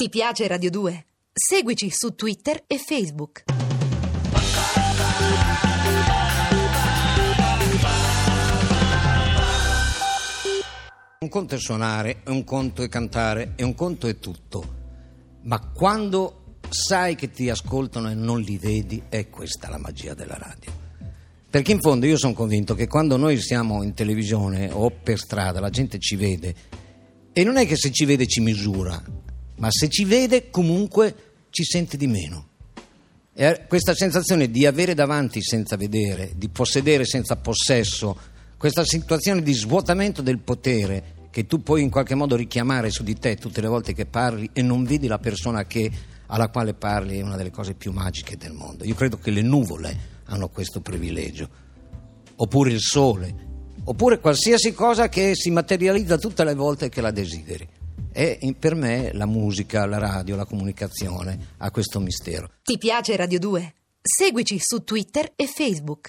Ti piace Radio 2? Seguici su Twitter e Facebook. Un conto è suonare, un conto è cantare e un conto è tutto. Ma quando sai che ti ascoltano e non li vedi, è questa la magia della radio. Perché in fondo io sono convinto che quando noi siamo in televisione o per strada la gente ci vede e non è che se ci vede ci misura, ma se ci vede comunque ci sente di meno. E questa sensazione di avere davanti senza vedere, di possedere senza possesso, questa situazione di svuotamento del potere che tu puoi in qualche modo richiamare su di te tutte le volte che parli e non vedi la persona che, alla quale parli è una delle cose più magiche del mondo. Io credo che le nuvole hanno questo privilegio, oppure il sole, oppure qualsiasi cosa che si materializza tutte le volte che la desideri. E per me la musica, la radio, la comunicazione ha questo mistero. Ti piace Radio 2? Seguici su Twitter e Facebook.